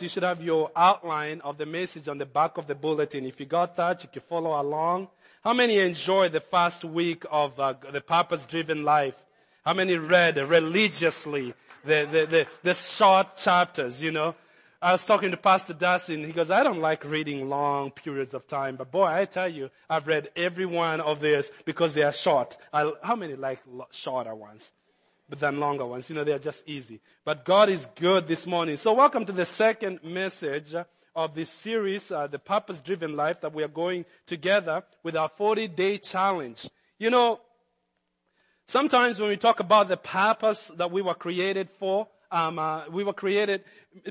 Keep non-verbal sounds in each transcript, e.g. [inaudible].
You should have your outline of the message on the back of the bulletin. If you got that, you can follow along. How many enjoyed the first week of uh, the purpose-driven life? How many read religiously the, the, the, the short chapters, you know? I was talking to Pastor Dustin. He goes, I don't like reading long periods of time, but boy, I tell you, I've read every one of these because they are short. I, how many like shorter ones? But then longer ones. You know, they're just easy. But God is good this morning. So welcome to the second message of this series, uh, the purpose driven life that we are going together with our 40 day challenge. You know, sometimes when we talk about the purpose that we were created for, um, uh, we were created,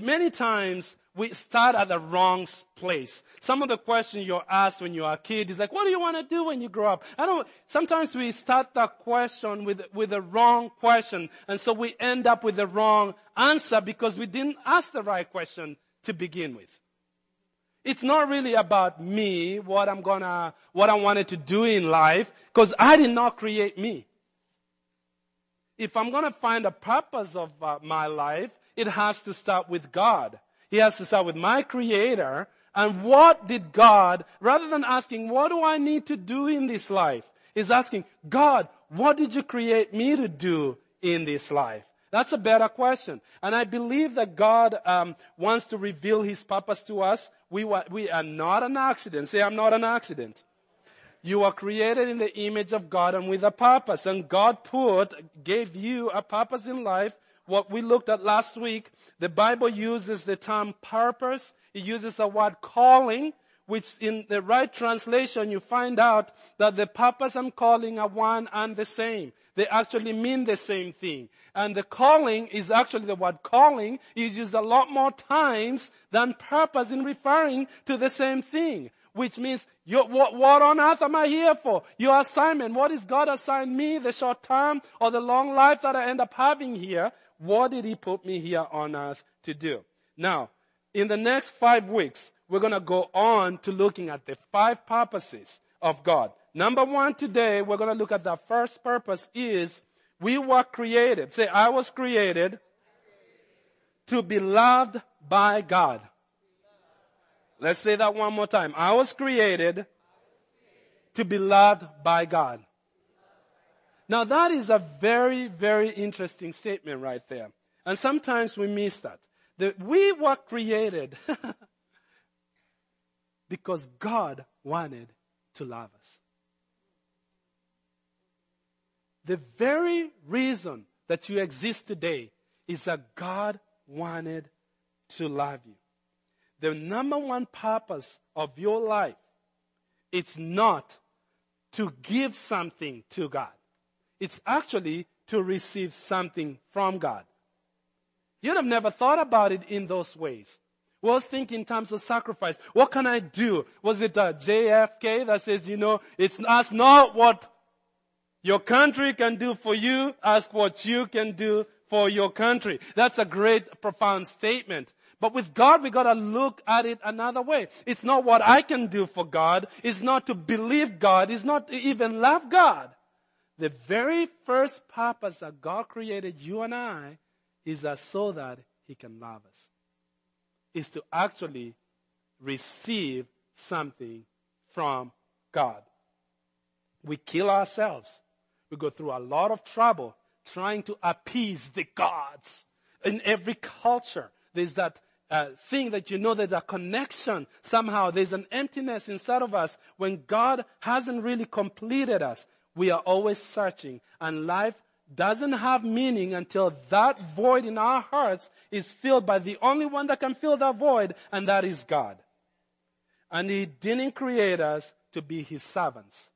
many times we start at the wrong place. Some of the questions you're asked when you're a kid is like, what do you want to do when you grow up? I don't, sometimes we start that question with, with the wrong question. And so we end up with the wrong answer because we didn't ask the right question to begin with. It's not really about me, what I'm gonna, what I wanted to do in life, because I did not create me. If I'm gonna find a purpose of uh, my life, it has to start with God. He has to start with my creator and what did God, rather than asking, what do I need to do in this life? He's asking, God, what did you create me to do in this life? That's a better question. And I believe that God um, wants to reveal His purpose to us. We, we are not an accident. Say, I'm not an accident. You are created in the image of God and with a purpose. And God put, gave you a purpose in life what we looked at last week, the Bible uses the term purpose. It uses the word calling, which in the right translation you find out that the purpose and calling are one and the same. They actually mean the same thing. And the calling is actually the word calling is used a lot more times than purpose in referring to the same thing. Which means, what, what on earth am I here for? Your assignment. What is God assigned me, the short term or the long life that I end up having here? What did he put me here on earth to do? Now, in the next five weeks, we're going to go on to looking at the five purposes of God. Number one today, we're going to look at the first purpose is we were created. Say, I was created to be loved by God. Let's say that one more time. I was created to be loved by God. Now that is a very, very interesting statement right there. And sometimes we miss that. That we were created [laughs] because God wanted to love us. The very reason that you exist today is that God wanted to love you. The number one purpose of your life, it's not to give something to God. It's actually to receive something from God. You'd have never thought about it in those ways. Was thinking in terms of sacrifice. What can I do? Was it a JFK that says, you know, it's ask not what your country can do for you, ask what you can do for your country. That's a great, profound statement. But with God, we gotta look at it another way. It's not what I can do for God. It's not to believe God. It's not to even love God. The very first purpose that God created you and I is that so that He can love us. Is to actually receive something from God. We kill ourselves. We go through a lot of trouble trying to appease the gods. In every culture, there's that uh, thing that you know there's a connection. Somehow there's an emptiness inside of us when God hasn't really completed us we are always searching and life doesn't have meaning until that void in our hearts is filled by the only one that can fill that void and that is God. And He didn't create us to be His servants.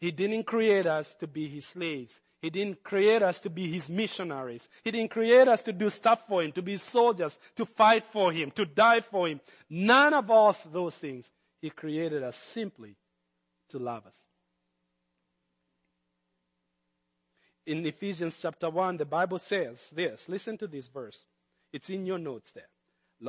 He didn't create us to be His slaves. He didn't create us to be His missionaries. He didn't create us to do stuff for Him, to be soldiers, to fight for Him, to die for Him. None of all those things. He created us simply to love us. In Ephesians chapter 1, the Bible says this. Listen to this verse. It's in your notes there.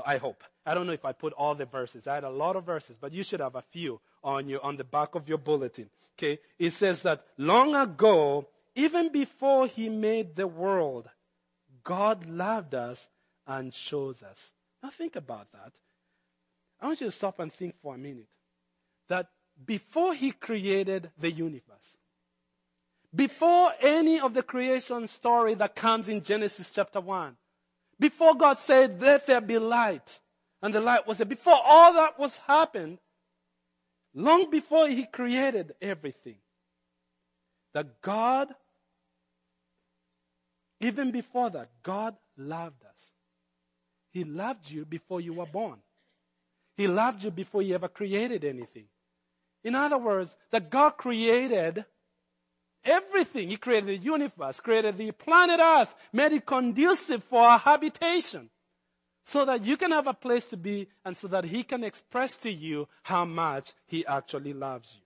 I hope. I don't know if I put all the verses. I had a lot of verses, but you should have a few on your, on the back of your bulletin. Okay. It says that long ago, even before he made the world, God loved us and chose us Now think about that. I want you to stop and think for a minute. That before he created the universe, before any of the creation story that comes in Genesis chapter 1, before God said, let there be light, and the light was there, before all that was happened, long before he created everything, that God, even before that, God loved us. He loved you before you were born. He loved you before he ever created anything. In other words, that God created everything. He created the universe, created the planet Earth, made it conducive for our habitation. So that you can have a place to be and so that he can express to you how much he actually loves you.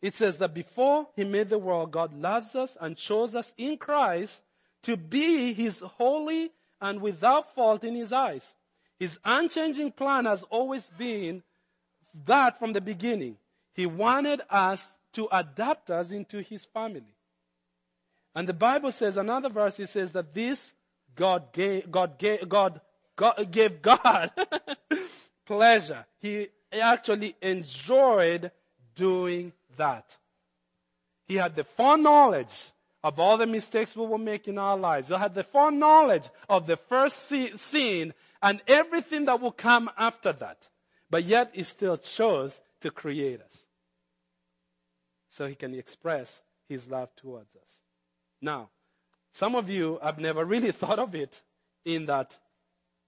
It says that before he made the world, God loves us and chose us in Christ to be his holy and without fault in his eyes. His unchanging plan has always been that from the beginning. He wanted us to adapt us into his family. And the Bible says, another verse, it says that this God gave, God gave, God, God gave God [laughs] pleasure. He actually enjoyed doing that. He had the foreknowledge of all the mistakes we will make in our lives. He had the foreknowledge of the first sin and everything that will come after that. But yet he still chose to create us. So he can express his love towards us. Now, some of you have never really [laughs] thought of it in that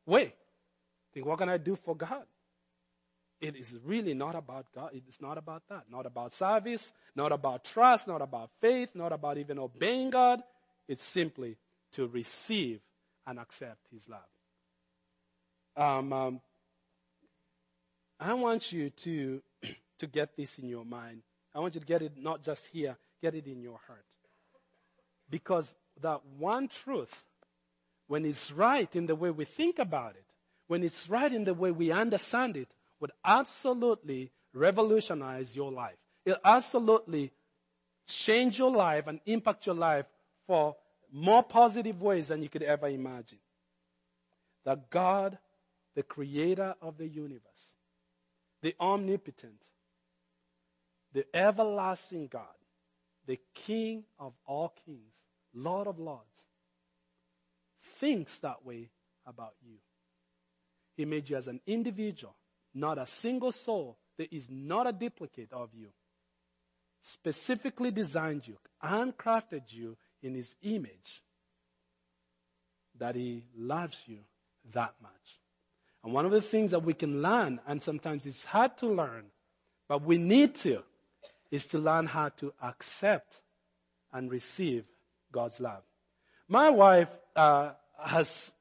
way. Think, what can I do for God? It is really not about God. It's not about that. Not about service, not about trust, not about faith, not about even obeying God. It's simply to receive and accept His love. Um, um, I want you to, [clears throat] to get this in your mind. I want you to get it not just here, get it in your heart. Because that one truth, when it's right in the way we think about it, when it's right in the way we understand it, would absolutely revolutionize your life. It'll absolutely change your life and impact your life for more positive ways than you could ever imagine. That God, the creator of the universe, the omnipotent, the everlasting God, the King of all kings, Lord of lords, thinks that way about you. He made you as an individual, not a single soul. There is not a duplicate of you. Specifically designed you and crafted you in his image that he loves you that much. And one of the things that we can learn, and sometimes it's hard to learn, but we need to, is to learn how to accept and receive God's love. My wife uh, has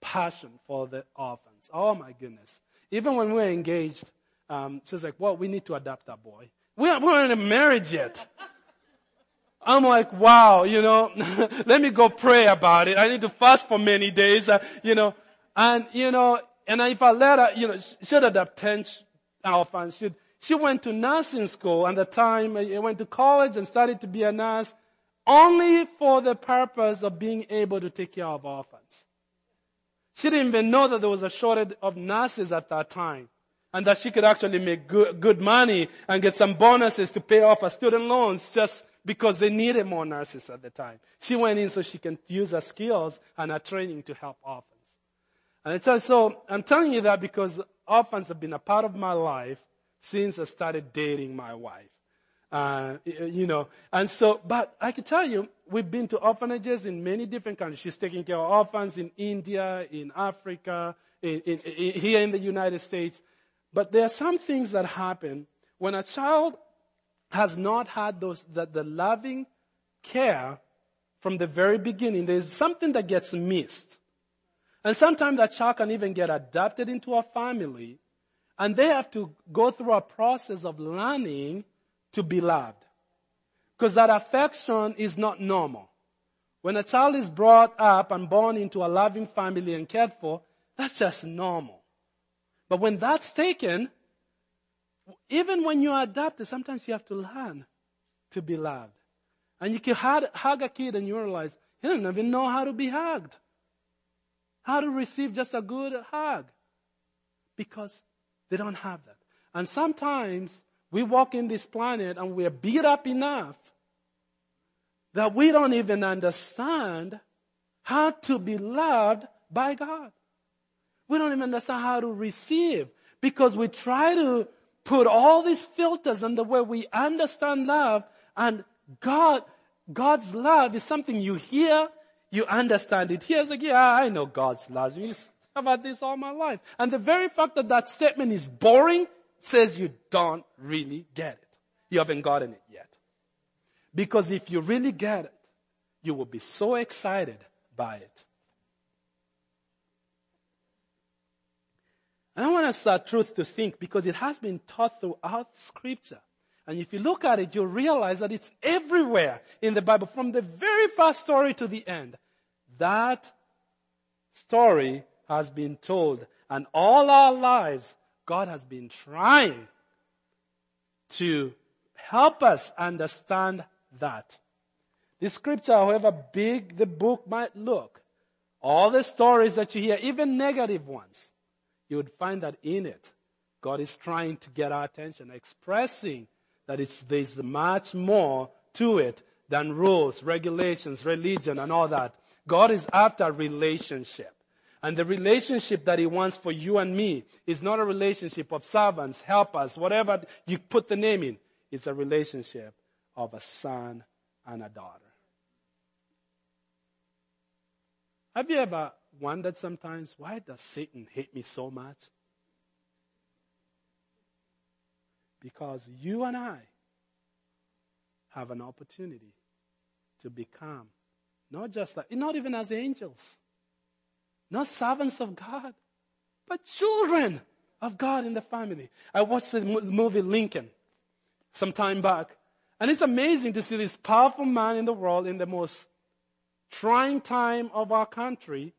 passion for the orphans. Oh my goodness. Even when we were engaged, um, she was like, well, we need to adopt that boy. We weren't in a marriage yet. I'm like, wow, you know, [laughs] let me go pray about it. I need to fast for many days, uh, you know, and, you know, and if I let her, you know, she'd adopt 10 orphans. She'd, she went to nursing school and the time I uh, went to college and started to be a nurse only for the purpose of being able to take care of orphans. She didn't even know that there was a shortage of nurses at that time and that she could actually make good, good money and get some bonuses to pay off her student loans just because they needed more nurses at the time. She went in so she can use her skills and her training to help orphans. And so I'm telling you that because orphans have been a part of my life since I started dating my wife. Uh, you know, and so, but I can tell you, we've been to orphanages in many different countries. She's taking care of orphans in India, in Africa, in, in, in, here in the United States. But there are some things that happen when a child has not had those, the, the loving care from the very beginning. There's something that gets missed. And sometimes that child can even get adopted into a family and they have to go through a process of learning to be loved. Because that affection is not normal. When a child is brought up and born into a loving family and cared for, that's just normal. But when that's taken, even when you're adopted, sometimes you have to learn to be loved. And you can hug a kid and you realize, he doesn't even know how to be hugged. how to receive just a good hug because they don't have that. And sometimes we walk in this planet and we're beat up enough that we don't even understand how to be loved by God. We don't even understand how to receive because we try to put all these filters on the way we understand love and God, God's love is something you hear, you understand it. Here's like, yeah, I know God's love. You have had this all my life. And the very fact that that statement is boring says you don't really get it. You haven't gotten it yet. Because if you really get it, you will be so excited by it. And I want us that truth to think because it has been taught throughout scripture. And if you look at it, you'll realize that it's everywhere in the Bible, from the very first story to the end. That story has been told. And all our lives, God has been trying to help us understand that. The scripture, however big the book might look, all the stories that you hear, even negative ones, you would find that in it, God is trying to get our attention, expressing that it's, there's much more to it than rules, regulations, religion, and all that. God is after relationship. And the relationship that He wants for you and me is not a relationship of servants, helpers, whatever you put the name in. It's a relationship of a son and a daughter. Have you ever wondered sometimes, why does Satan hate me so much? Because you and I have an opportunity to become not just like, not even as angels, not servants of God, but children of God in the family. I watched the movie Lincoln some time back, and it's amazing to see this powerful man in the world in the most trying time of our country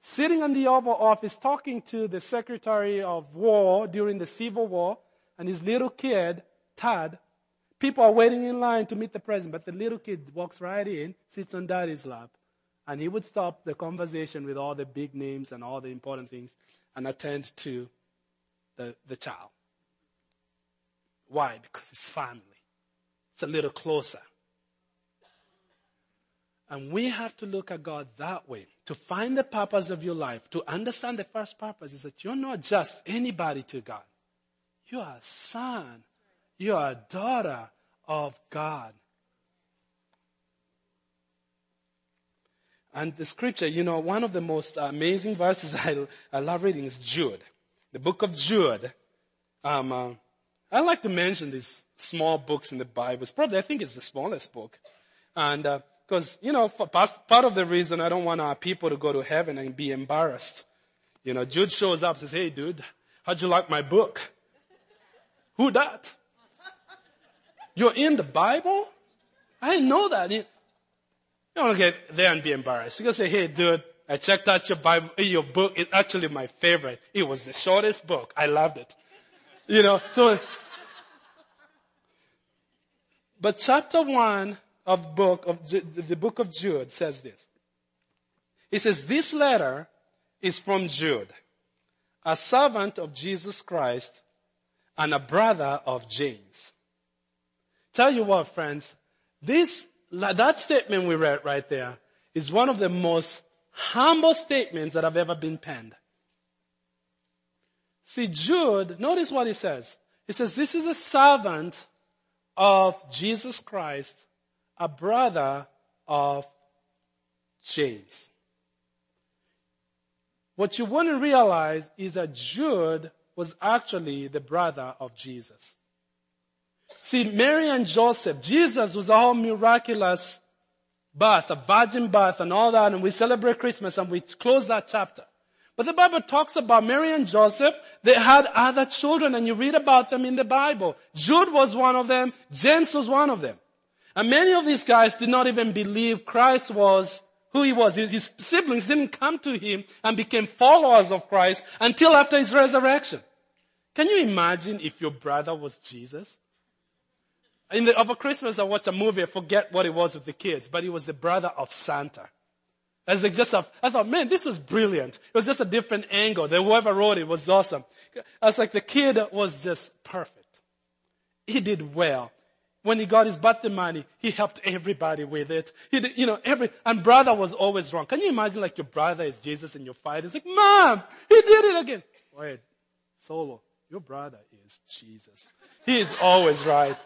sitting in the Oval Office talking to the Secretary of War during the Civil War and his little kid, Tad. People are waiting in line to meet the president, but the little kid walks right in, sits on daddy's lap, and he would stop the conversation with all the big names and all the important things and attend to the, the child. Why? Because it's family. It's a little closer. And we have to look at God that way. To find the purpose of your life, to understand the first purpose is that you're not just anybody to God. You are a son. You are a daughter of God. And the scripture, you know, one of the most amazing verses [laughs] I, I love reading is Jude. The book of Jude. Um, uh, I like to mention these small books in the Bible. It's probably, I think it's the smallest book. And, uh, because, you know, part of the reason I don't want our people to go to heaven and be embarrassed. You know, Jude shows up and says, hey dude, how'd you like my book? Who that? You're in the Bible? I didn't know that. You don't get there and be embarrassed. You can say, hey dude, I checked out your Bible, your book. It's actually my favorite. It was the shortest book. I loved it. You know, so, but chapter one of book of the book of Jude says this. He says, this letter is from Jude, a servant of Jesus Christ and a brother of James. Tell you what, friends, this, that statement we read right there is one of the most humble statements that have ever been penned. See, Jude, notice what he says. He says, this is a servant of Jesus Christ a brother of James. What you wouldn't realize is that Jude was actually the brother of Jesus. See, Mary and Joseph, Jesus was a whole miraculous birth, a virgin birth and all that, and we celebrate Christmas and we close that chapter. But the Bible talks about Mary and Joseph. They had other children and you read about them in the Bible. Jude was one of them. James was one of them. And many of these guys did not even believe Christ was who he was. His siblings didn't come to him and became followers of Christ until after his resurrection. Can you imagine if your brother was Jesus? In the, over Christmas, I watched a movie. I forget what it was with the kids, but it was the brother of Santa. As like just a, I thought, man, this was brilliant. It was just a different angle. The whoever wrote it was awesome. I was like, the kid was just perfect. He did well. When he got his birthday money, he helped everybody with it. He did, you know, every, and brother was always wrong. Can you imagine like your brother is Jesus and your father is like, mom, he did it again. Wait, solo, your brother is Jesus. He is always right.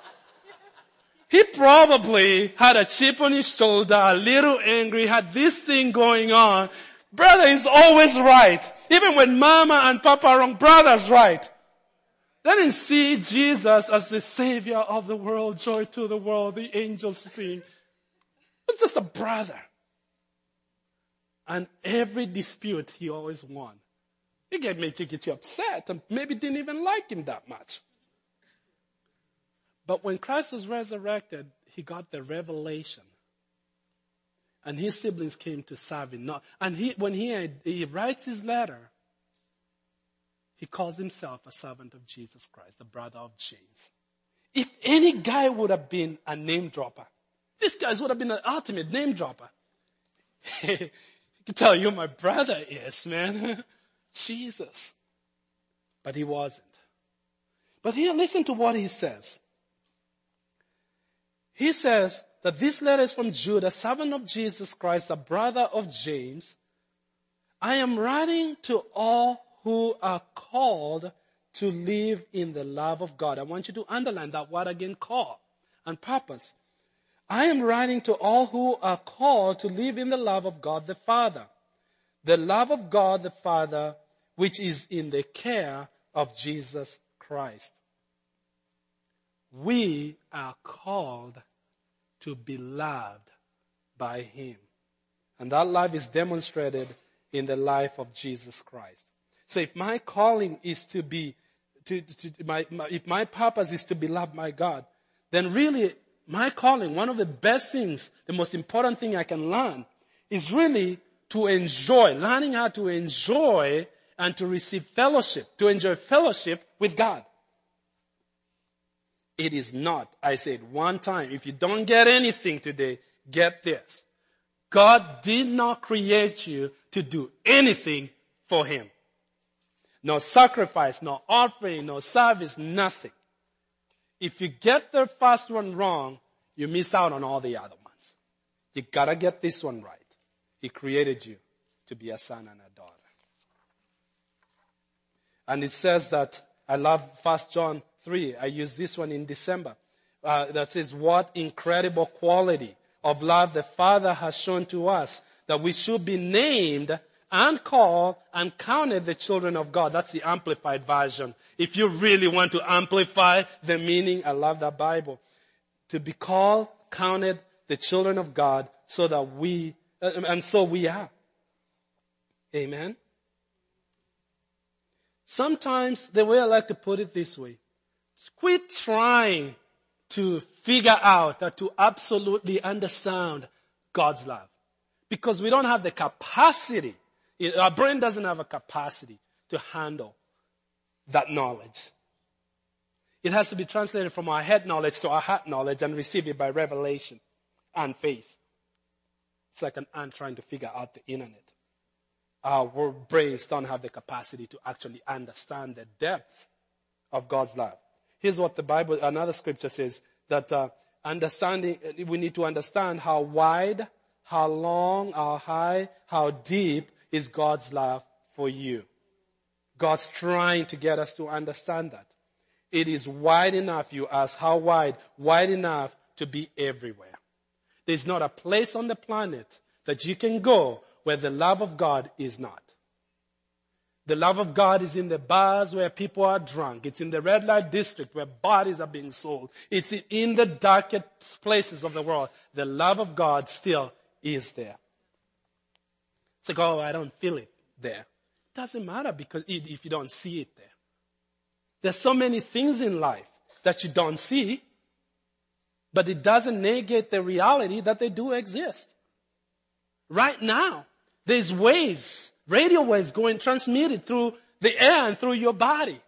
He probably had a chip on his shoulder, a little angry, had this thing going on. Brother is always right. Even when mama and papa are wrong, brother's right. They didn't see Jesus as the savior of the world, joy to the world, the angels sing. It was just a brother. And every dispute he always won. He get me to get you upset and maybe didn't even like him that much. But when Christ was resurrected, he got the revelation. And his siblings came to serve him. And he, when he, he writes his letter, he calls himself a servant of Jesus Christ, the brother of James. If any guy would have been a name dropper, this guy would have been an ultimate name dropper. [laughs] he can tell you my brother is, man. [laughs] Jesus. But he wasn't. But here, listen to what he says. He says that this letter is from Jude, a servant of Jesus Christ, a brother of James. I am writing to all who are called to live in the love of God. I want you to underline that word again, call and purpose. I am writing to all who are called to live in the love of God the Father. The love of God the Father, which is in the care of Jesus Christ we are called to be loved by Him. And that love is demonstrated in the life of Jesus Christ. So if my calling is to be, to, to, to my, my, if my purpose is to be loved by God, then really my calling, one of the best things, the most important thing I can learn is really to enjoy, learning how to enjoy and to receive fellowship, to enjoy fellowship with God. It is not. I said one time, if you don't get anything today, get this. God did not create you to do anything for Him. No sacrifice, no offering, no service, nothing. If you get the first one wrong, you miss out on all the other ones. You gotta get this one right. He created you to be a son and a daughter. And it says that, I love First John 3. I used this one in December. Uh, that says, what incredible quality of love the Father has shown to us that we should be named and called and counted the children of God. That's the amplified version. If you really want to amplify the meaning, I love that Bible. To be called, counted the children of God so that we, uh, and so we are. Amen. Sometimes the way I like to put it this way, Quit trying to figure out or to absolutely understand God's love. Because we don't have the capacity, our brain doesn't have a capacity to handle that knowledge. It has to be translated from our head knowledge to our heart knowledge and receive it by revelation and faith. It's like an ant trying to figure out the internet. Our brains don't have the capacity to actually understand the depth of God's love. Here's what the Bible, another scripture says, that uh, understanding, we need to understand how wide, how long, how high, how deep is God's love for you. God's trying to get us to understand that. It is wide enough, you ask, how wide? Wide enough to be everywhere. There's not a place on the planet that you can go where the love of God is not. The love of God is in the bars where people are drunk. It's in the red light district where bodies are being sold. It's in the darkest places of the world. The love of God still is there. It's like, oh, I don't feel it there. It doesn't matter because if you don't see it there. There's so many things in life that you don't see, but it doesn't negate the reality that they do exist. Right now, there's waves radio waves going transmitted through the air and through your body.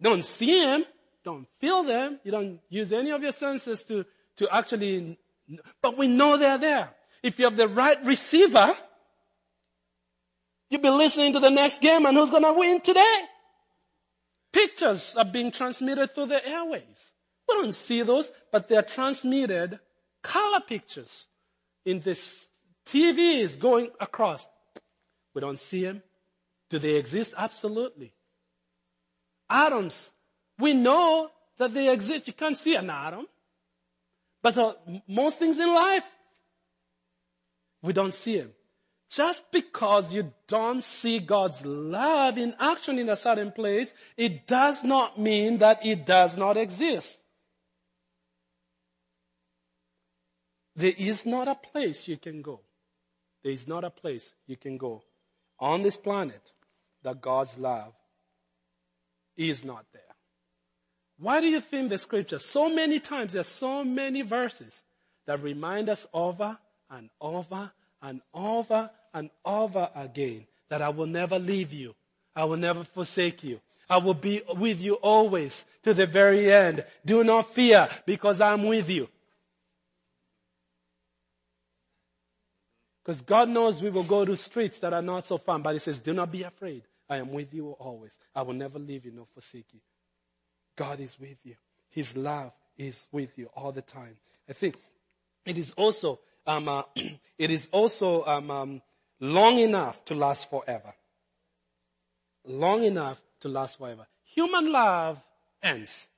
Don't see them, don't feel them, you don't use any of your senses to, to actually, but we know they're there. If you have the right receiver, you'll be listening to the next game and who's gonna win today? Pictures are being transmitted through the airwaves. We don't see those, but they're transmitted color pictures in this TVs going across. We don't see them. Do they exist? Absolutely. Atoms. We know that they exist. You can't see an atom. But uh, most things in life, we don't see them. Just because you don't see God's love in action in a certain place, it does not mean that it does not exist. There is not a place you can go. There is not a place you can go on this planet that God's love is not there. Why do you think the scripture, so many times, there's so many verses that remind us over and over and over and over again that I will never leave you. I will never forsake you. I will be with you always to the very end. Do not fear because I'm with you. Because God knows we will go to streets that are not so fun, but He says, do not be afraid. I am with you always. I will never leave you nor forsake you. God is with you. His love is with you all the time. I think it is also, um, uh, [clears throat] it is also um, um, long enough to last forever. Long enough to last forever. Human love ends.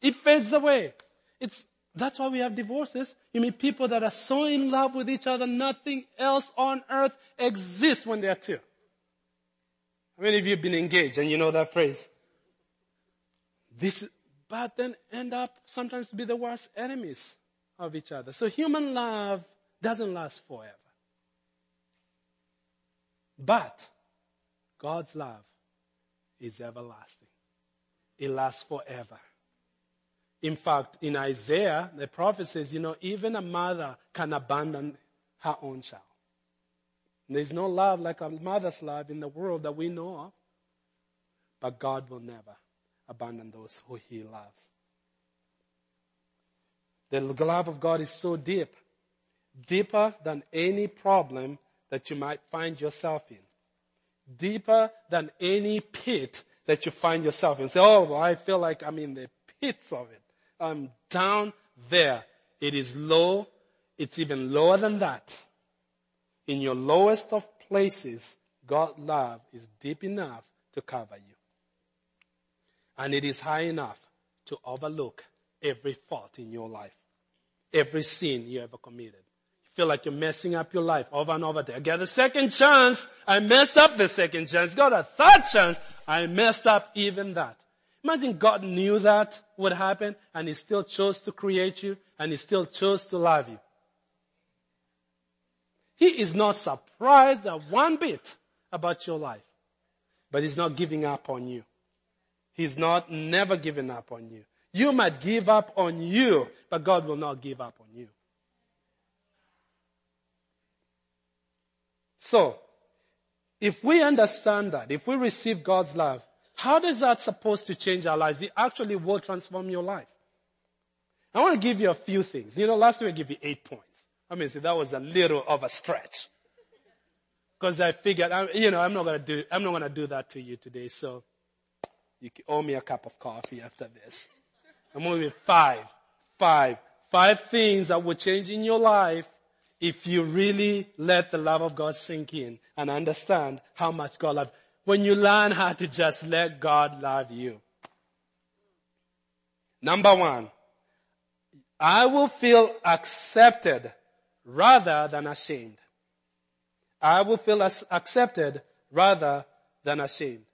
It fades away. It's that's why we have divorces. You mean people that are so in love with each other, nothing else on earth exists when they are two. How many of you have been engaged and you know that phrase? This, but then end up sometimes to be the worst enemies of each other. So human love doesn't last forever. But God's love is everlasting. It lasts forever. In fact, in Isaiah, the prophet says, you know, even a mother can abandon her own child. There's no love like a mother's love in the world that we know of. But God will never abandon those who he loves. The love of God is so deep, deeper than any problem that you might find yourself in. Deeper than any pit that you find yourself in. Say, oh, well, I feel like I'm in the pits of it. I'm down there. It is low. It's even lower than that. In your lowest of places, God's love is deep enough to cover you. And it is high enough to overlook every fault in your life. Every sin you ever committed. You feel like you're messing up your life over and over again. I get a second chance. I messed up the second chance. Got a third chance. I messed up even that. Imagine God knew that would happen and He still chose to create you and He still chose to love you. He is not surprised at one bit about your life, but He's not giving up on you. He's not never giving up on you. You might give up on you, but God will not give up on you. So, if we understand that, if we receive God's love, how does that supposed to change our lives? It actually will transform your life. I want to give you a few things. You know, last week I gave you eight points. I mean, see, that was a little of a stretch. Cause I figured, you know, I'm not gonna do, I'm not gonna do that to you today. So you owe me a cup of coffee after this. I'm going to give you five, five, five things that will change in your life if you really let the love of God sink in and understand how much God loves when you learn how to just let God love you. Number one, I will feel accepted rather than ashamed. I will feel accepted rather than ashamed.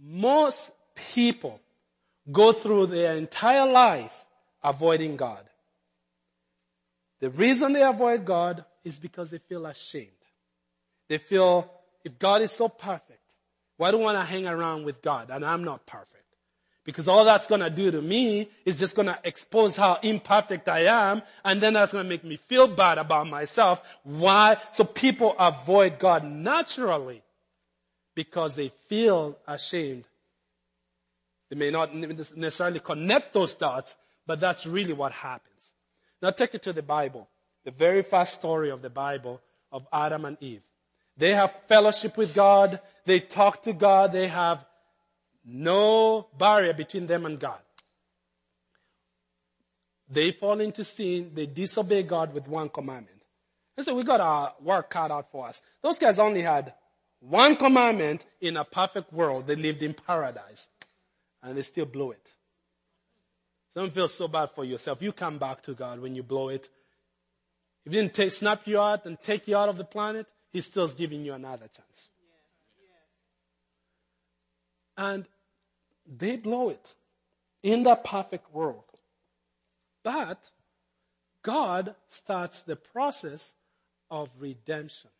Most people go through their entire life avoiding God. The reason they avoid God is because they feel ashamed. They feel if God is so perfect, why do I want to hang around with God and I'm not perfect? Because all that's gonna do to me is just gonna expose how imperfect I am and then that's gonna make me feel bad about myself. Why? So people avoid God naturally because they feel ashamed. They may not necessarily connect those dots, but that's really what happens. Now take it to the Bible. the very first story of the Bible of Adam and Eve. They have fellowship with God. They talk to God. They have no barrier between them and God. They fall into sin. They disobey God with one commandment. And so we got our work cut out for us. Those guys only had one commandment in a perfect world. They lived in paradise and they still blew it. Don't feel so bad for yourself. You come back to God when you blow it. If He didn't take, snap you out and take you out of the planet, He's still giving you another chance. And they blow it in that perfect world. But God starts the process of redemption.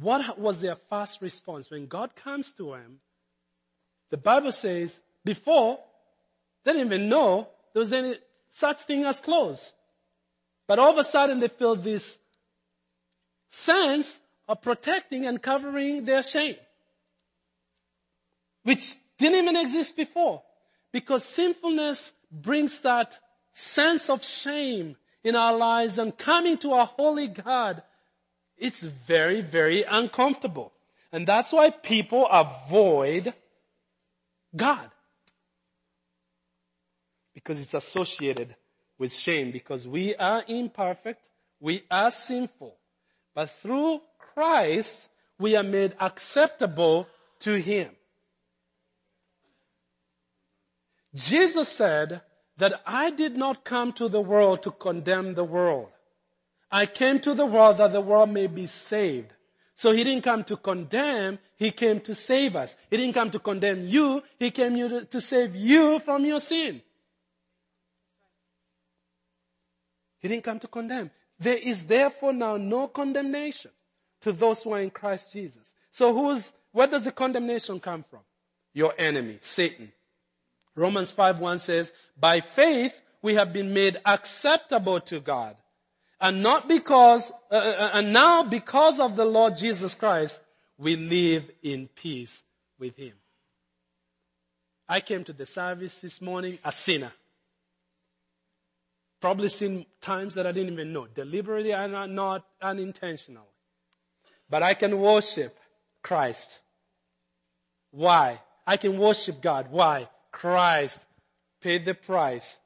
What was their first response? When God comes to them, the Bible says, before, they didn't even know there was any such thing as clothes. But all of a sudden they feel this sense of protecting and covering their shame. Which didn't even exist before. Because sinfulness brings that sense of shame in our lives and coming to a holy God, it's very, very uncomfortable. And that's why people avoid God. Because it's associated with shame because we are imperfect, we are sinful. But through Christ, we are made acceptable to Him. Jesus said that I did not come to the world to condemn the world. I came to the world that the world may be saved. So he didn't come to condemn, he came to save us. He didn't come to condemn you, he came to save you from your sin. He didn't come to condemn. There is therefore now no condemnation to those who are in Christ Jesus. So who's, where does the condemnation come from? Your enemy, Satan. Romans 5 1 says, by faith we have been made acceptable to God. And not because, uh, uh, and now because of the Lord Jesus Christ, we live in peace with Him. I came to the service this morning a sinner. Probably seen times that I didn't even know, deliberately and not unintentionally. But I can worship Christ. Why? I can worship God. Why? Christ paid the price.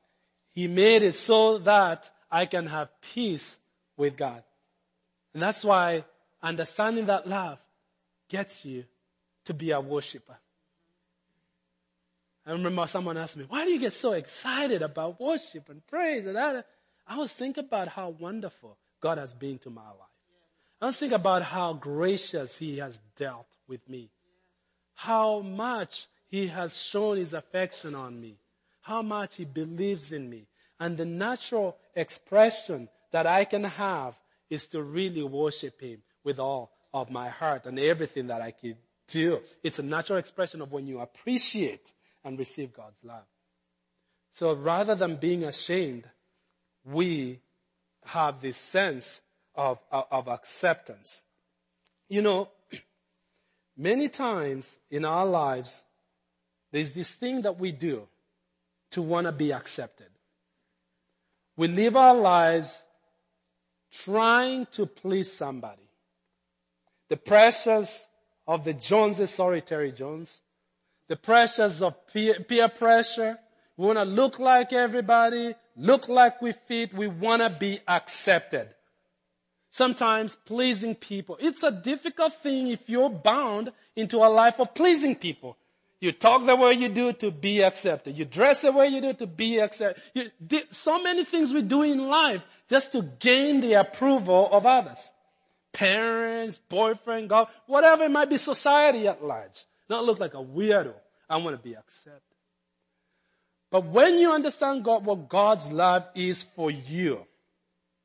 He made it so that I can have peace with God. And that's why understanding that love gets you to be a worshiper. I remember someone asked me, why do you get so excited about worship and praise and that? I was thinking about how wonderful God has been to my life. I was thinking about how gracious He has dealt with me. How much He has shown His affection on me. How much He believes in me. And the natural expression that I can have is to really worship Him with all of my heart and everything that I can do. It's a natural expression of when you appreciate and receive God's love. So rather than being ashamed, we have this sense of, of, of acceptance. You know, [clears throat] many times in our lives, there's this thing that we do to want to be accepted. We live our lives trying to please somebody. The pressures of the Joneses, sorry Terry Jones, the pressures of peer, peer pressure. We want to look like everybody, look like we fit. We want to be accepted. Sometimes pleasing people. It's a difficult thing if you're bound into a life of pleasing people. You talk the way you do to be accepted. You dress the way you do to be accepted. You, so many things we do in life just to gain the approval of others. Parents, boyfriend, God, whatever it might be, society at large. Not look like a weirdo. I want to be accepted. But when you understand God, what God's love is for you,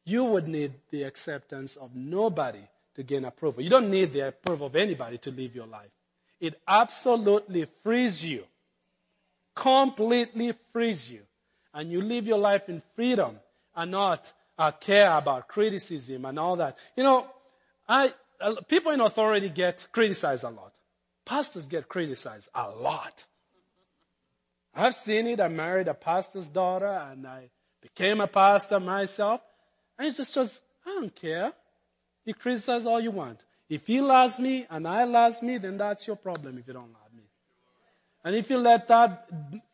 you would need the acceptance of nobody to gain approval. You don't need the approval of anybody to live your life. It absolutely frees you. Completely frees you. And you live your life in freedom and not uh, care about criticism and all that. You know, I, uh, people in authority get criticized a lot. Pastors get criticized a lot. I've seen it. I married a pastor's daughter and I became a pastor myself. And he just, just, I don't care. You criticize all you want. If he loves me and I love me, then that's your problem if you don't love me. And if you let that,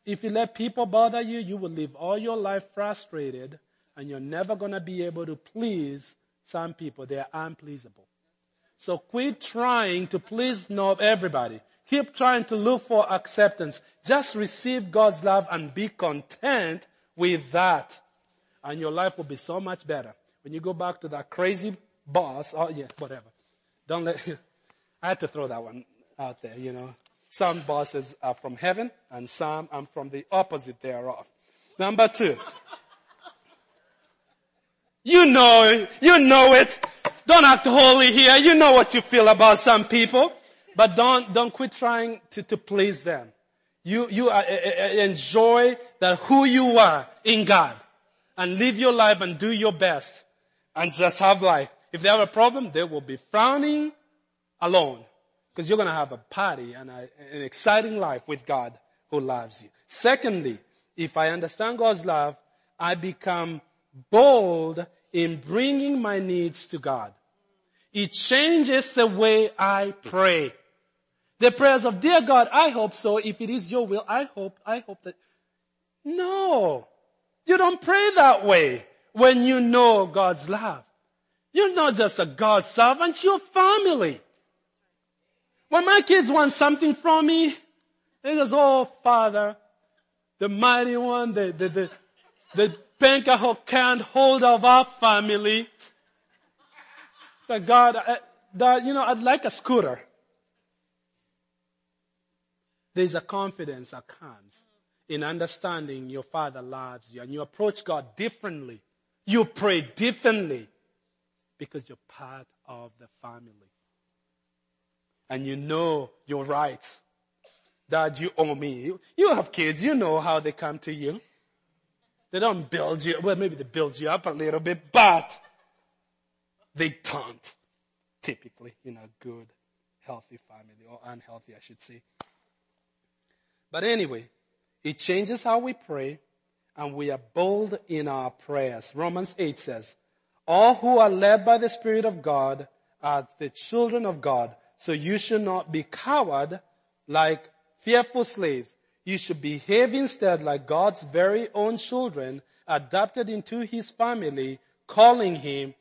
if you let people bother you, you will live all your life frustrated and you're never to be able to please some people. They are unpleasable. So quit trying to please everybody. Keep trying to look for acceptance. Just receive God's love and be content with that. And your life will be so much better. When you go back to that crazy boss, oh yeah, whatever. Don't let, [laughs] I had to throw that one out there, you know. Some bosses are from heaven and some are from the opposite thereof. Number two. You know, you know it. Don't act holy here. You know what you feel about some people. But don't, don't quit trying to, to please them. You, you uh, enjoy that who you are in God and live your life and do your best and just have life. If they have a problem, they will be frowning alone because you're going to have a party and a, an exciting life with God who loves you. Secondly, if I understand God's love, I become bold in bringing my needs to God. It changes the way I pray. The prayers of, dear God, I hope so. If it is your will, I hope, I hope that. No. You don't pray that way when you know God's love. You're not just a God servant, you're family. When my kids want something from me, they goes, oh Father, the mighty one, the, the, the, the banker who can't hold of our family. So God, uh, I, God, you know, I'd like a scooter. There's a confidence that comes in understanding your father loves you and you approach God differently. You pray differently because you're part of the family. And you know your rights. Dad, you owe me. You, have kids. You know how they come to you. They don't build you. Well, maybe they build you up a little bit, but they don't. Typically in a good, healthy family or unhealthy, I should say. But anyway, it changes how we pray and we are bold in our prayers. Romans 8 says, all who are led by the Spirit of God are the children of God. So you should not be coward like fearful slaves. You should behave instead like God's very own children, adopted into his family, calling him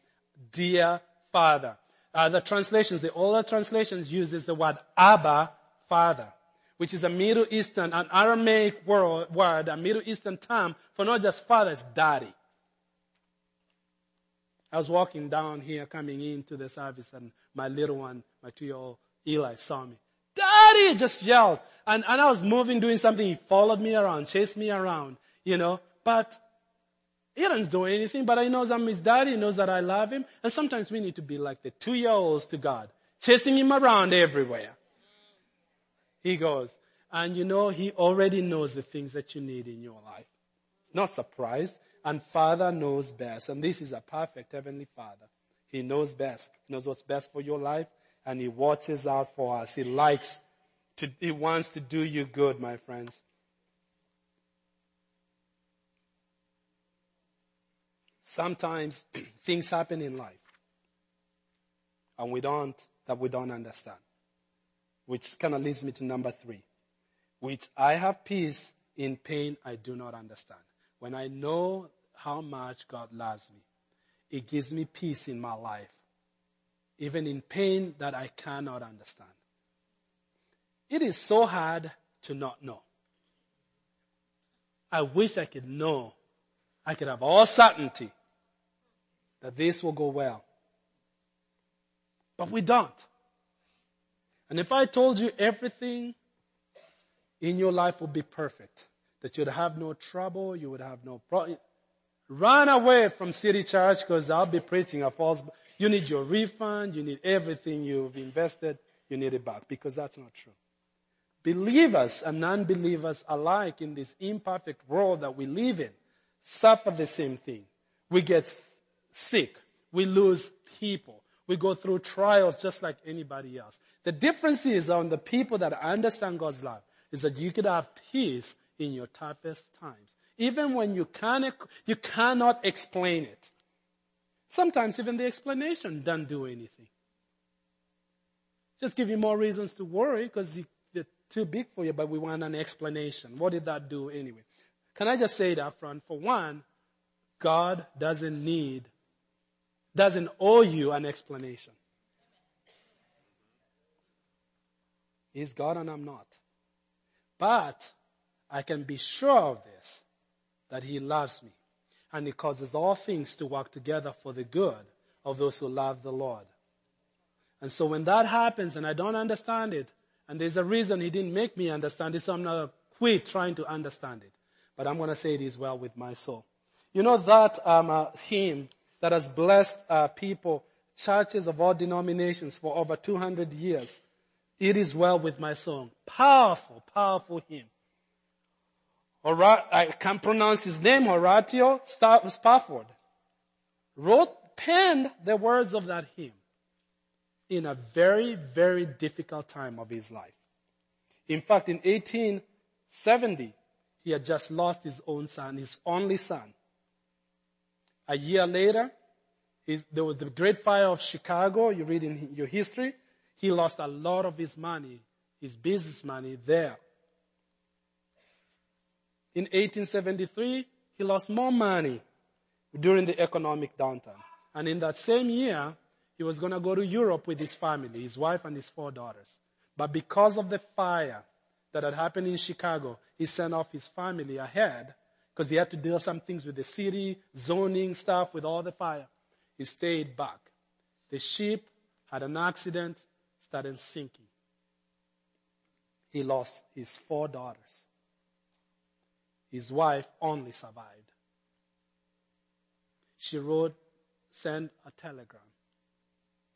dear father. Uh, the translations, the older translations uses the word Abba, father which is a Middle Eastern, an Aramaic word, word, a Middle Eastern term for not just father, it's daddy. I was walking down here coming into the service and my little one, my two-year-old Eli saw me. Daddy! Just yelled. And, and I was moving, doing something. He followed me around, chased me around, you know. But he doesn't do anything, but he knows I'm his daddy. He knows that I love him. And sometimes we need to be like the two-year-olds to God, chasing him around everywhere. He goes, and you know, he already knows the things that you need in your life. Not surprised. And Father knows best. And this is a perfect Heavenly Father. He knows best. He knows what's best for your life. And He watches out for us. He likes to, He wants to do you good, my friends. Sometimes [clears throat] things happen in life. And we don't, that we don't understand which kind of leads me to number three, which I have peace in pain I do not understand. When I know how much God loves me, it gives me peace in my life, even in pain that I cannot understand. It is so hard to not know. I wish I could know. I could have all certainty that this will go well. But we don't. And if I told you everything in your life would be perfect, that you'd have no trouble, you would have no problem, run away from city church because I'll be preaching a false, you need your refund, you need everything you've invested, you need it back because that's not true. Believers and non-believers alike in this imperfect world that we live in suffer the same thing. We get sick. We lose people. We go through trials just like anybody else. The difference is on the people that understand God's love is that you could have peace in your toughest times. Even when you cannot, you cannot explain it. Sometimes even the explanation doesn't do anything. Just give you more reasons to worry because they're too big for you, but we want an explanation. What did that do anyway? Can I just say it up front? For one, God doesn't need, doesn't owe you an explanation. He's God and I'm not. But I can be sure of this, that He loves me. And He causes all things to work together for the good of those who love the Lord. And so when that happens and I don't understand it, and there's a reason He didn't make me understand it, so I'm not quit trying to understand it. But I'm going to say it is well with my soul. You know that um, uh, hymn that has blessed uh, people, churches of all denominations for over 200 years. It is well with my soul. Powerful, powerful hymn. I can't pronounce his name, Horatio Spafford, wrote, penned the words of that hymn in a very, very difficult time of his life. In fact, in 1870, he had just lost his own son, his only son. A year later, there was the great fire of Chicago. You read in your history. He lost a lot of his money, his business money there. In 1873, he lost more money during the economic downturn. And in that same year, he was going to go to Europe with his family, his wife and his four daughters. But because of the fire that had happened in Chicago, he sent off his family ahead because he had to deal some things with the city, zoning stuff, with all the fire. He stayed back. The ship had an accident, started sinking. He lost his four daughters. His wife only survived. She wrote, sent a telegram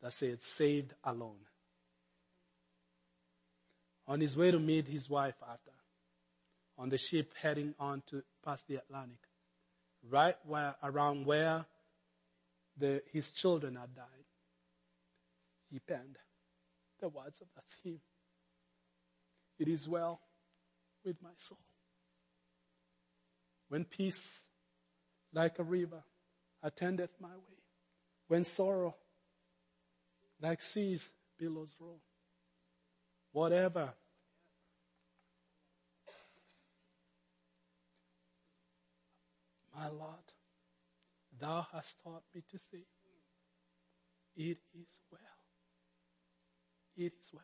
that said, saved alone. On his way to meet his wife after, on the ship heading on to past the Atlantic, right where, around where the, his children had died, he penned the words of that hymn. It is well with my soul. When peace, like a river, attendeth my way, when sorrow, like seas, billows roll, whatever my Lord, thou hast taught me to say, it is well. It is well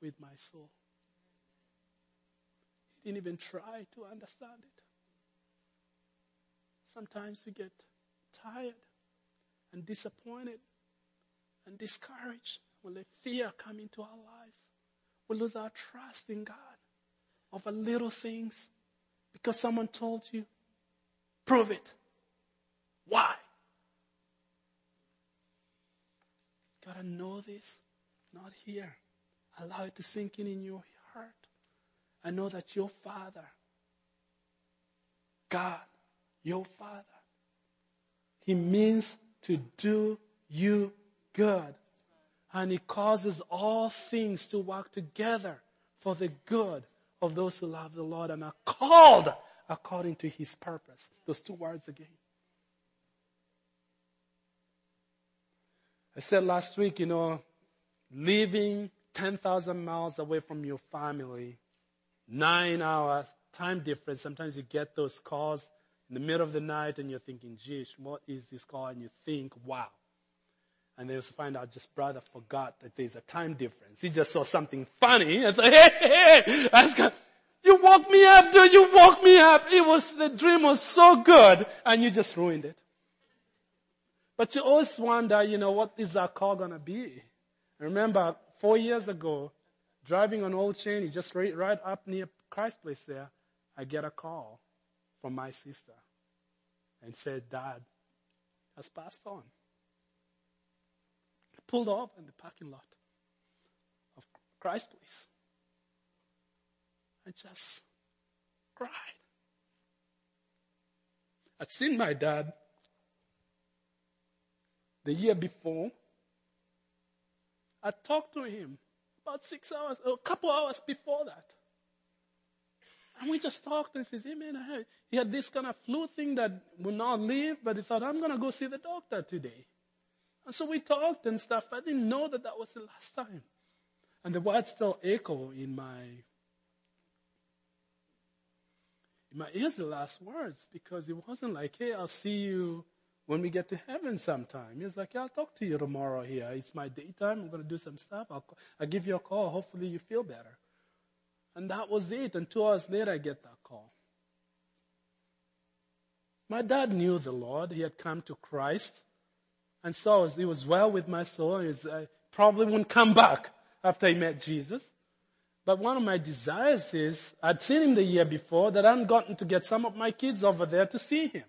with my soul. He didn't even try to understand it. Sometimes we get tired and disappointed and discouraged when the fear come into our lives. We lose our trust in God over little things because someone told you, prove it. Why? Gotta know this, not here. Allow it to sink in in your heart. I know that your Father, God, your Father. He means to do you good. And He causes all things to work together for the good of those who love the Lord and are called according to His purpose. Those two words again. I said last week, you know, living 10,000 miles away from your family, nine hours, time difference. Sometimes you get those calls in the middle of the night and you're thinking, geez, what is this call? And you think, wow. And then you find out just brother forgot that there's a time difference. He just saw something funny [laughs] and said, hey, hey, hey. I you woke me up, dude. You woke me up. It was, the dream was so good and you just ruined it. But you always wonder, you know, what is that call to be? I remember four years ago, driving on Old Cheney, just right, right up near Christ Place there, I get a call from my sister and said, Dad has passed on. I pulled off in the parking lot of Christ Place and just cried. I'd seen my dad the year before. I talked to him about six hours, a couple hours before that. And we just talked and says, hey man, I had, he had this kind of flu thing that would not leave, but he thought, I'm going to go see the doctor today. And so we talked and stuff. I didn't know that that was the last time. And the words still echo in my, in my ears, the last words, because it wasn't like, hey, I'll see you when we get to heaven sometime. He's like, yeah, I'll talk to you tomorrow here. It's my daytime. I'm going to do some stuff. I'll, I'll give you a call. Hopefully you feel better. And that was it. And two hours later, I get that call. My dad knew the Lord. He had come to Christ. And so it was well with my soul. He I uh, probably wouldn't come back after he met Jesus. But one of my desires is, I'd seen him the year before, that I hadn't gotten to get some of my kids over there to see him.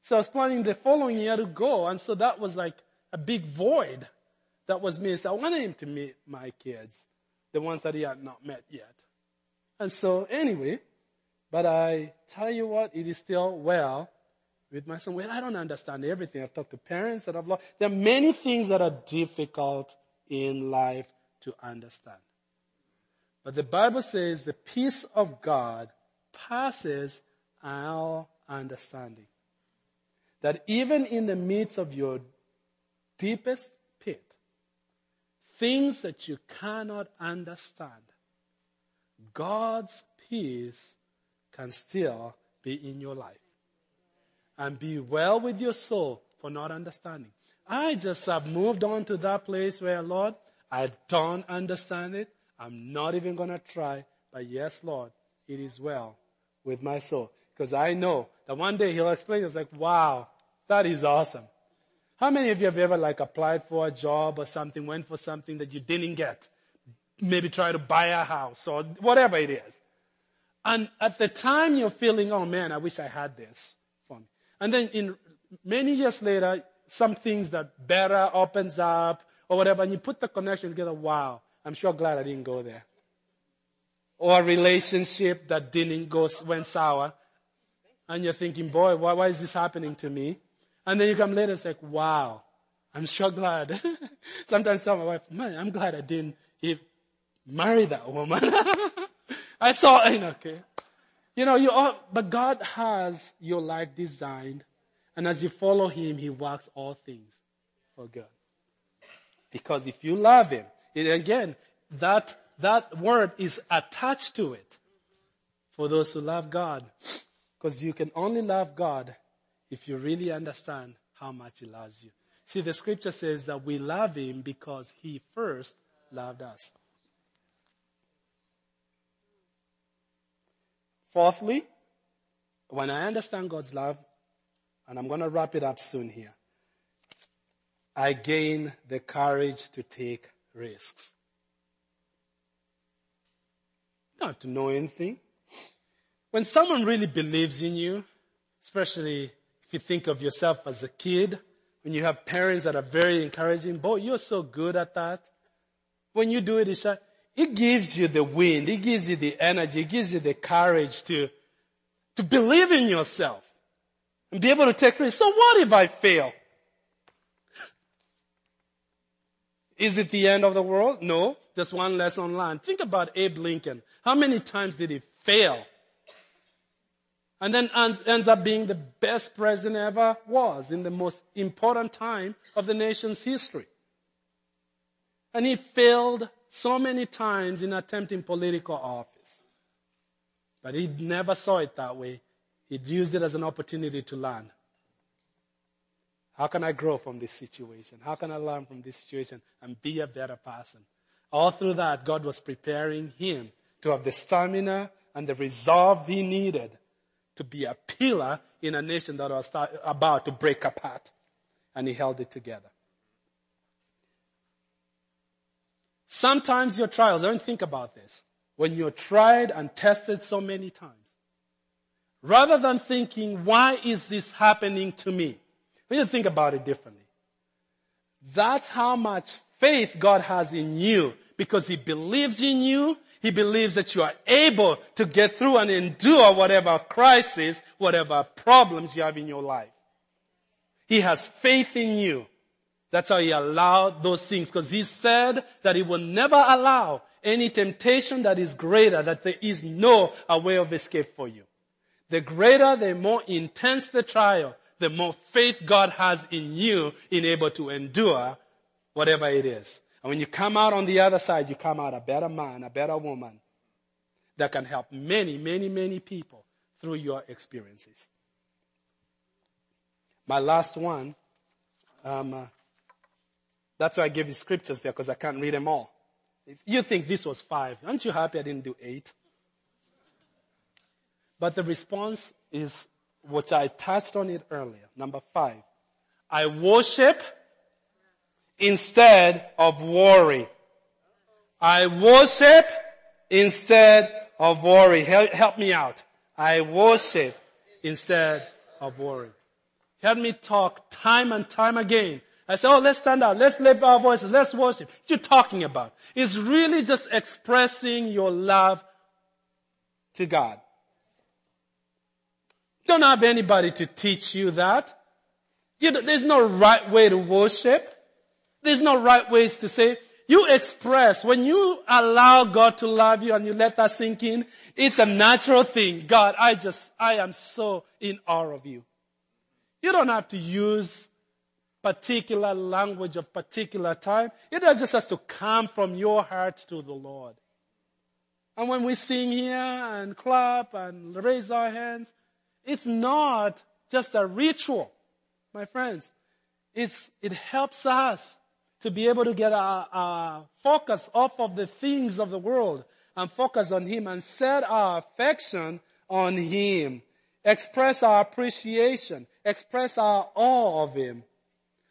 So I was planning the following year to go. And so that was like a big void that was missed. I wanted him to meet my kids, the ones that he had not met yet. And so anyway, but I tell you what, it is still well with my son. Well, I don't understand everything. I've talked to parents that I've lost. There are many things that are difficult in life to understand. But the Bible says the peace of God passes our understanding. That even in the midst of your deepest pit, things that you cannot understand, God's peace can still be in your life. And be well with your soul for not understanding. I just have moved on to that place where, Lord, I don't understand it. I'm not even going to try. But yes, Lord, it is well with my soul. Because I know that one day He'll explain. It's like, wow, that is awesome. How many of you have ever like applied for a job or something, went for something that you didn't get? Maybe try to buy a house or whatever it is. And at the time you're feeling, oh man, I wish I had this for me. And then in many years later, some things that better opens up or whatever, and you put the connection together, wow, I'm sure glad I didn't go there. Or a relationship that didn't go, went sour. And you're thinking, boy, why, why is this happening to me? And then you come later, it's like, wow, I'm sure glad. [laughs] Sometimes I tell my wife, man, I'm glad I didn't marry that woman. [laughs] I saw, know, okay. You know, you all, but God has your life designed. And as you follow Him, He works all things for good. Because if you love Him, again, that, that word is attached to it for those who love God. Because you can only love God if you really understand how much He loves you. See, the scripture says that we love Him because He first loved us. Fourthly, when I understand God's love, and I'm going to wrap it up soon here, I gain the courage to take risks. Don't have to know anything. When someone really believes in you, especially if you think of yourself as a kid, when you have parents that are very encouraging, boy, you're so good at that. When you do it, it's like, it gives you the wind. It gives you the energy. It gives you the courage to, to believe in yourself and be able to take risks. So what if I fail? Is it the end of the world? No. There's one lesson learned. Think about Abe Lincoln. How many times did he fail? And then ends up being the best president ever was in the most important time of the nation's history. And he failed so many times in attempting political office. But he never saw it that way. He used it as an opportunity to learn. How can I grow from this situation? How can I learn from this situation and be a better person? All through that, God was preparing him to have the stamina and the resolve he needed to be a pillar in a nation that was about to break apart. And he held it together. Sometimes your trials, don't think about this. When you're tried and tested so many times, rather than thinking, why is this happening to me? When you think about it differently. That's how much faith God has in you because He believes in you. He believes that you are able to get through and endure whatever crisis, whatever problems you have in your life. He has faith in you That's how he allowed those things because he said that he will never allow any temptation that is greater, that there is no a way of escape for you. The greater, the more intense the trial, the more faith God has in you in able to endure whatever it is. And when you come out on the other side, you come out a better man, a better woman that can help many, many, many people through your experiences. My last one, um, uh, that's why I gave you scriptures there because I can't read them all. If you think this was five, aren't you happy I didn't do eight? But the response is what I touched on it earlier. Number five. I worship instead of worry. I worship instead of worry. Help, help me out. I worship instead of worry. Help me talk time and time again. I say, oh, let's stand up. Let's lift our voices. Let's worship. What you talking about? It's really just expressing your love to God. Don't have anybody to teach you that. You there's no right way to worship. There's no right ways to say. You express, when you allow God to love you and you let that sink in, it's a natural thing. God, I just, I am so in awe of you. You don't have to use particular language of particular time. It just has to come from your heart to the Lord. And when we sing here and clap and raise our hands, it's not just a ritual, my friends. It's, it helps us to be able to get our, our focus off of the things of the world and focus on Him and set our affection on Him. Express our appreciation. Express our awe of Him.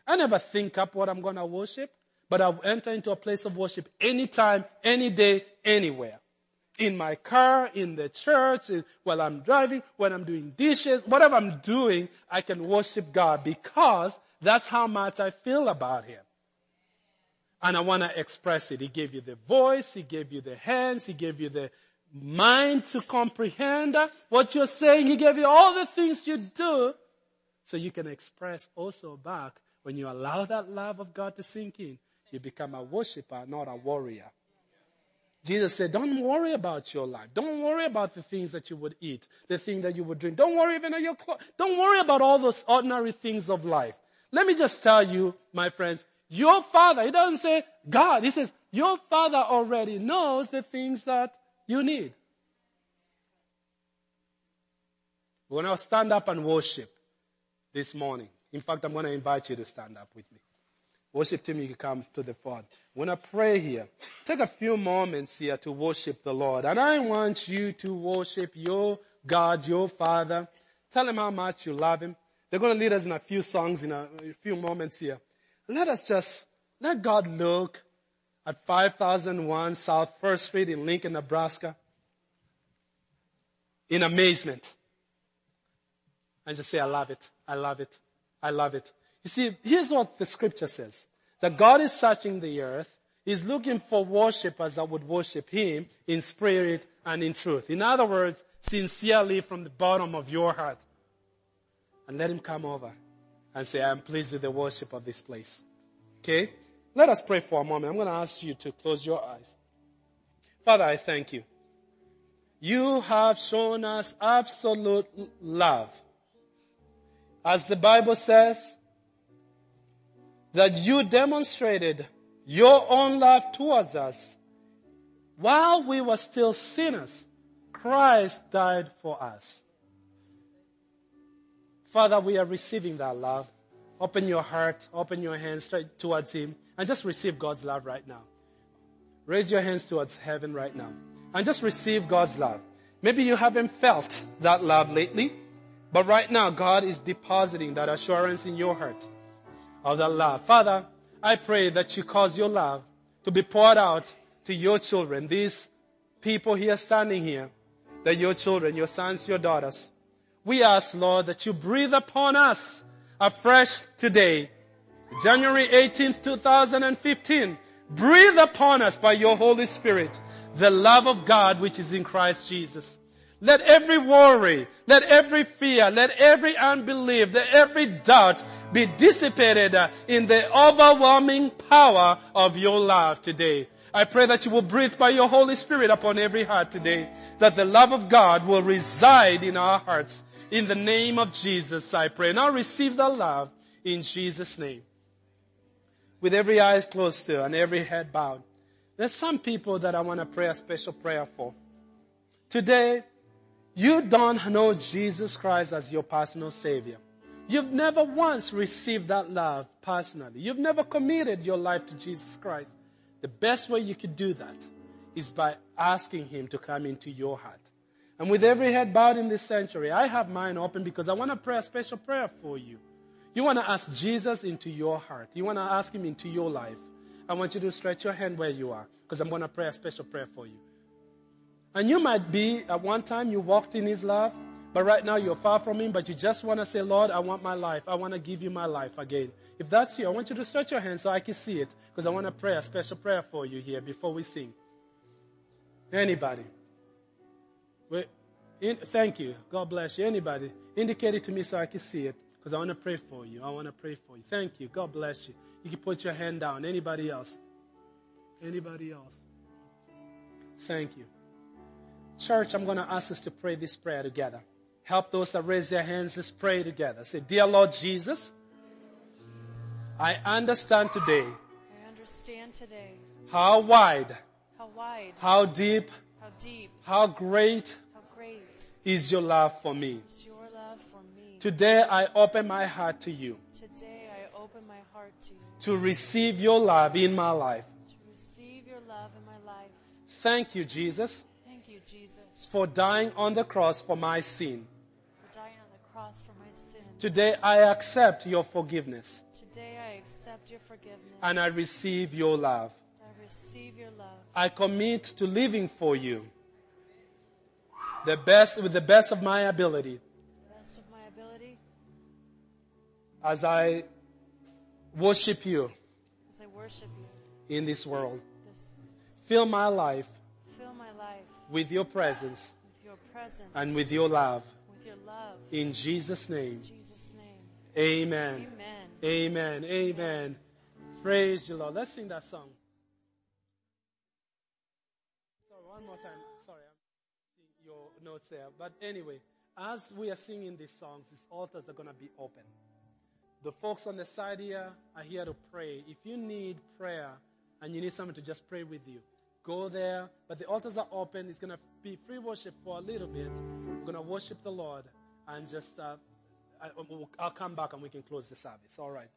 I never think up what I'm gonna worship, but I'll enter into a place of worship anytime, any day, anywhere. In my car, in the church, while I'm driving, when I'm doing dishes, whatever I'm doing, I can worship God because that's how much I feel about Him and I want to express it. He gave you the voice, He gave you the hands, He gave you the mind to comprehend what you're saying. He gave you all the things you do so you can express also back when you allow that love of God to sink in. You become a worshiper, not a warrior. Jesus said, don't worry about your life. Don't worry about the things that you would eat, the things that you would drink. Don't worry even about your clothes. Don't worry about all those ordinary things of life. Let me just tell you, my friends, your father, he doesn't say God, he says your father already knows the things that you need. We're going to stand up and worship this morning. In fact, I'm going to invite you to stand up with me. Worship team, you can come to the front. When I pray here, take a few moments here to worship the Lord. And I want you to worship your God, your Father. Tell him how much you love him. They're going to lead us in a few songs in a, a few moments here. Let us just, let God look at 5001 South First Street in Lincoln, Nebraska in amazement and just say, I love it. I love it. I love it. You see, here's what the scripture says. That God is searching the earth. He's looking for worshippers that would worship Him in spirit and in truth. In other words, sincerely from the bottom of your heart. And let Him come over and say, I'm pleased with the worship of this place. Okay? Let us pray for a moment. I'm going to ask you to close your eyes. Father, I thank you. You have shown us absolute love. As the Bible says, that you demonstrated your own love towards us. While we were still sinners, Christ died for us. Father, we are receiving that love. Open your heart, open your hands straight towards Him, and just receive God's love right now. Raise your hands towards heaven right now, and just receive God's love. Maybe you haven't felt that love lately, but right now God is depositing that assurance in your heart of that love. Father, I pray that you cause your love to be poured out to your children, these people here standing here, that your children, your sons, your daughters, we ask, Lord, that you breathe upon us afresh today, January 18th, 2015. Breathe upon us by your Holy Spirit the love of God which is in Christ Jesus. Let every worry, let every fear, let every unbelief, let every doubt be dissipated in the overwhelming power of your love today. I pray that you will breathe by your Holy Spirit upon every heart today, that the love of God will reside in our hearts. In the name of Jesus, I pray. Now receive the love in Jesus' name. With every eye closed still and every head bowed. There's some people that I want to pray a special prayer for. Today, you don't know Jesus Christ as your personal savior. You've never once received that love personally. You've never committed your life to Jesus Christ. The best way you could do that is by asking Him to come into your heart. And with every head bowed in this sanctuary, I have mine open because I want to pray a special prayer for you. You want to ask Jesus into your heart. You want to ask Him into your life. I want you to stretch your hand where you are because I'm going to pray a special prayer for you. And you might be, at one time, you walked in His love, but right now you're far from Him, but you just want to say, Lord, I want my life. I want to give you my life again. If that's you, I want you to stretch your hand so I can see it, because I want to pray a special prayer for you here before we sing. Anybody? In, thank you. God bless you. Anybody? Indicate it to me so I can see it, because I want to pray for you. I want to pray for you. Thank you. God bless you. You can put your hand down. Anybody else? Anybody else? Thank you. Church, I'm going to ask us to pray this prayer together. Help those that raise their hands. Let's pray together. Say, Dear Lord Jesus, I understand today. I understand today how wide, how wide, how deep, how deep, how great how great is your love for me. is your love for me. Today I open my heart to you Today I open my heart to you to receive your love in my life. to receive your love in my life. Thank you, Jesus, Thank you, Jesus, for dying on the cross for my sin. for dying on the cross for my sins. Today I accept your forgiveness Today I accept your forgiveness and I receive your love. I receive your love. I commit to living for you. The best, with the best of my ability Best of my ability as I worship you as I worship you. in this world. This Fill my life fill my life with your presence with your presence and with your love. with your love. In Jesus' name. In Jesus' name. Amen. Amen. Amen. Amen. Praise you, Lord. Let's sing that song. Sorry, one more time. Sorry, I'm seeing your notes there. But anyway, as we are singing these songs, these altars are going to be open. The folks on the side here are here to pray. If you need prayer and you need someone to just pray with you, go there. But the altars are open. It's going to be free worship for a little bit. We're going to worship the Lord and just, uh, I, I'll come back and we can close the service. All right.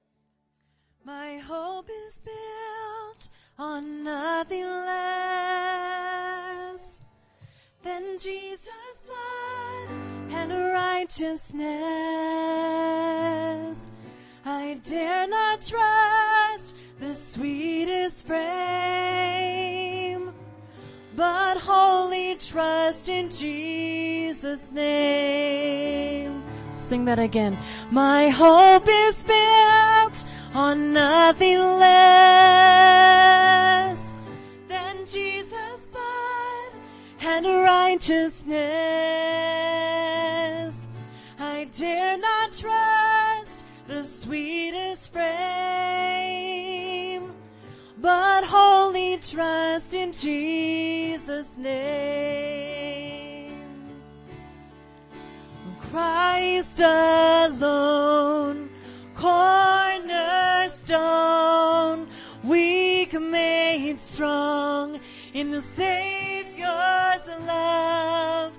My hope is built on nothing less than Jesus' blood and righteousness. I dare not trust the sweetest frame, but wholly trust in Jesus' name. Sing that again. My hope is built on nothing less than Jesus' blood and righteousness. I dare not trust the sweetest frame, trust in Jesus' name. Christ alone, cornerstone, weak made strong in the Savior's love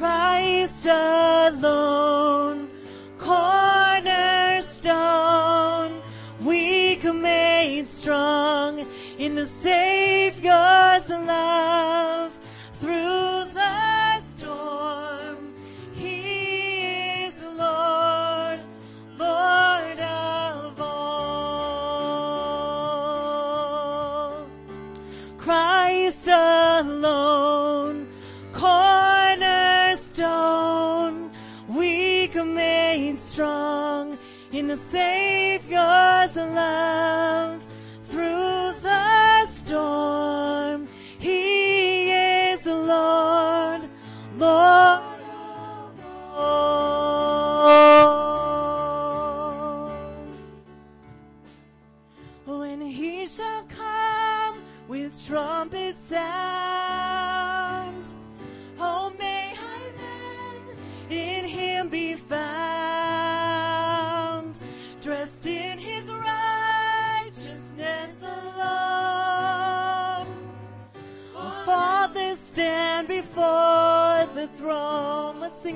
Christ alone.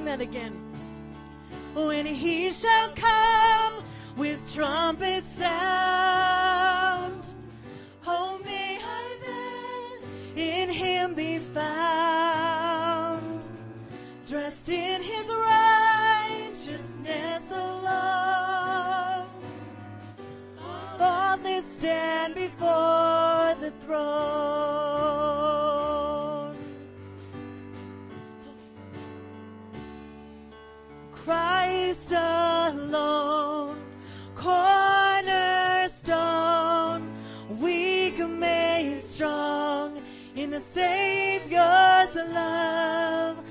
that again. When he shall come with trumpet in the Savior's love.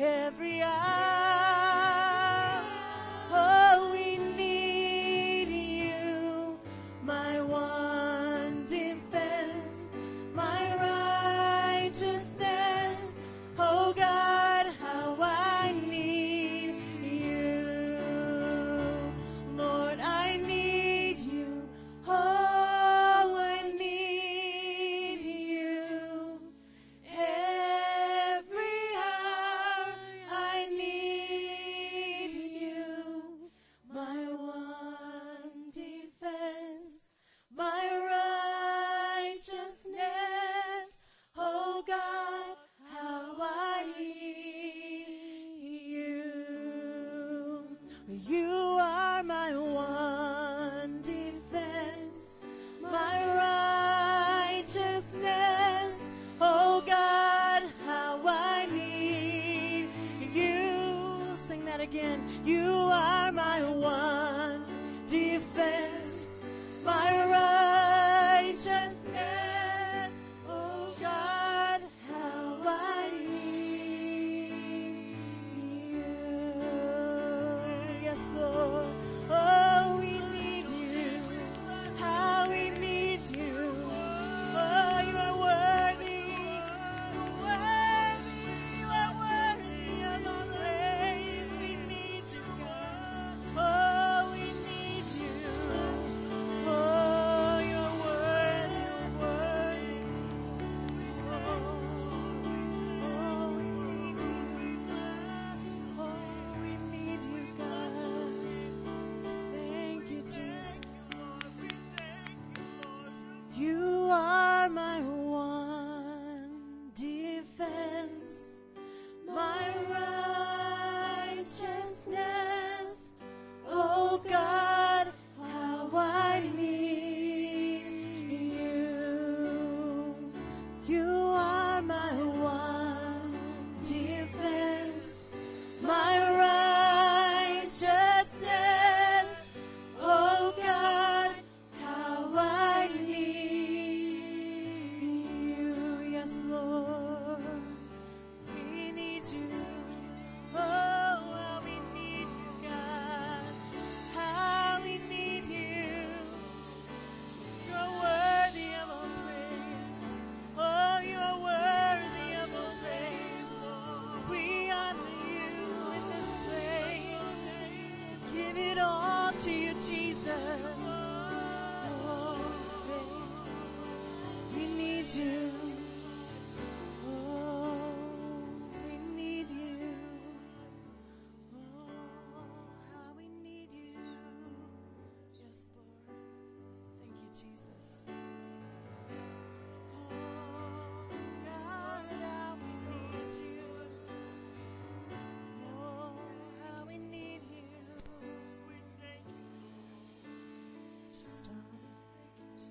Every hour.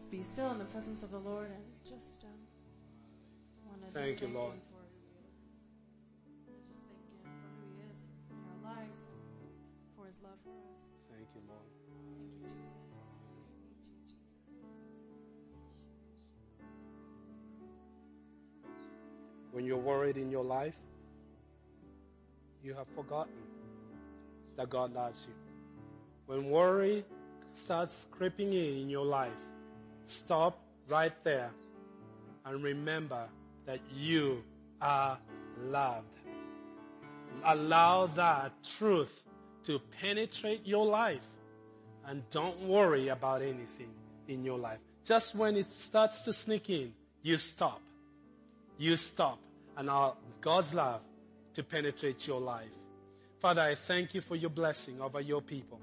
Just be still in the presence of the Lord and just um, want to Thank you, Lord. Him for who He is. Just thank Him for who He is in our lives for His love for us. Thank you, Lord. Thank you, Jesus. We need you, Jesus. When you're worried in your life, you have forgotten that God loves you. When worry starts creeping in in your life, stop right there and remember that you are loved. Allow that truth to penetrate your life and don't worry about anything in your life. Just when it starts to sneak in, you stop. You stop and allow God's love to penetrate your life. Father, I thank you for your blessing over your people.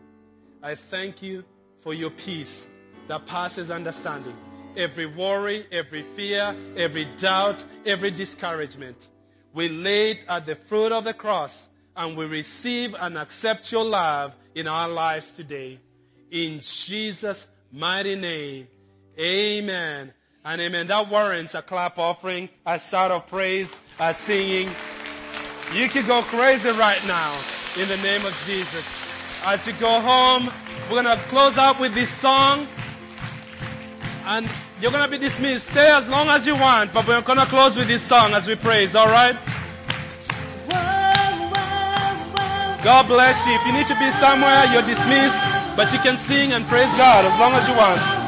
I thank you for your peace that passes understanding. Every worry, every fear, every doubt, every discouragement. We lay it at the foot of the cross and we receive and accept your love in our lives today. In Jesus' mighty name. Amen. And amen. That warrants a clap offering, a shout of praise, a singing. You can go crazy right now in the name of Jesus. As you go home, we're going to close out with this song and you're to be dismissed. Stay as long as you want, but we're to close with this song as we praise, alright? God bless you. If you need to be somewhere, you're dismissed, but you can sing and praise God as long as you want.